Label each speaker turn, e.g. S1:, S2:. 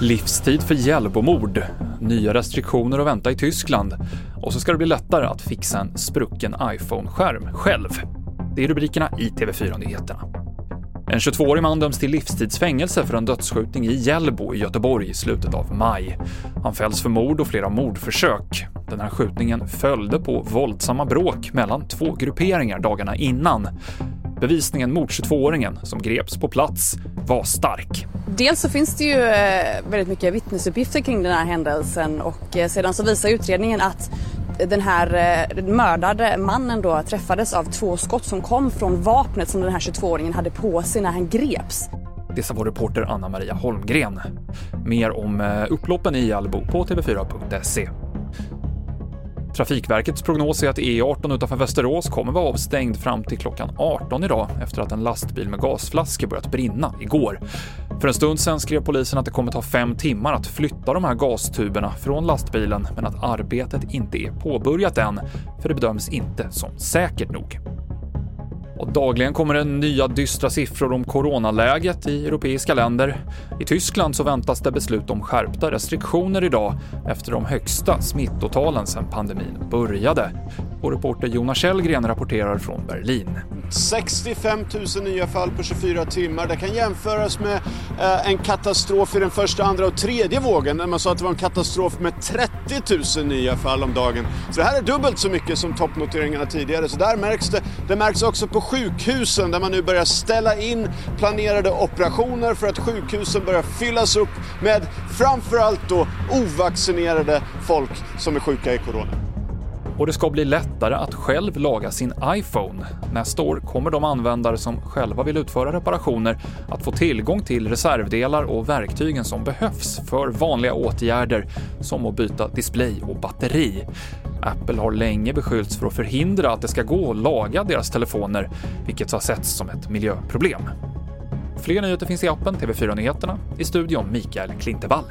S1: Livstid för Hjällbomord, nya restriktioner att vänta i Tyskland och så ska det bli lättare att fixa en sprucken iPhone-skärm själv. Det är rubrikerna i TV4-nyheterna. En 22-årig man döms till livstidsfängelse för en dödsskjutning i Hjällbo i Göteborg i slutet av maj. Han fälls för mord och flera mordförsök. Den här skjutningen följde på våldsamma bråk mellan två grupperingar dagarna innan. Bevisningen mot 22-åringen, som greps på plats, var stark.
S2: Dels så finns det ju eh, väldigt mycket vittnesuppgifter kring den här händelsen och eh, sedan så visar utredningen att den här eh, mördade mannen då träffades av två skott som kom från vapnet som den här 22-åringen hade på sig när han greps.
S1: Det sa vår reporter Anna Maria Holmgren. Mer om upploppen i Hjällbo på tv4.se. Trafikverkets prognos är att E18 utanför Västerås kommer vara avstängd fram till klockan 18 idag efter att en lastbil med gasflaskor börjat brinna igår. För en stund sedan skrev polisen att det kommer ta fem timmar att flytta de här gastuberna från lastbilen, men att arbetet inte är påbörjat än, för det bedöms inte som säkert nog. Och dagligen kommer det nya dystra siffror om coronaläget i europeiska länder. I Tyskland så väntas det beslut om skärpta restriktioner idag efter de högsta smittotalen sedan pandemin började. Vår reporter Jonas Källgren rapporterar från Berlin.
S3: 65 000 nya fall på 24 timmar. Det kan jämföras med eh, en katastrof i den första, andra och tredje vågen när man sa att det var en katastrof med 30 000 nya fall om dagen. Så det här är dubbelt så mycket som toppnoteringarna tidigare. Så där märks det. Det märks också på sjukhusen där man nu börjar ställa in planerade operationer för att sjukhusen börjar fyllas upp med framförallt då ovaccinerade folk som är sjuka i corona.
S1: Och det ska bli lättare att själv laga sin iPhone. Nästa år kommer de användare som själva vill utföra reparationer att få tillgång till reservdelar och verktygen som behövs för vanliga åtgärder som att byta display och batteri. Apple har länge beskyllts för att förhindra att det ska gå att laga deras telefoner, vilket har setts som ett miljöproblem. Fler nyheter finns i appen TV4 Nyheterna. I studion Mikael Klintevall.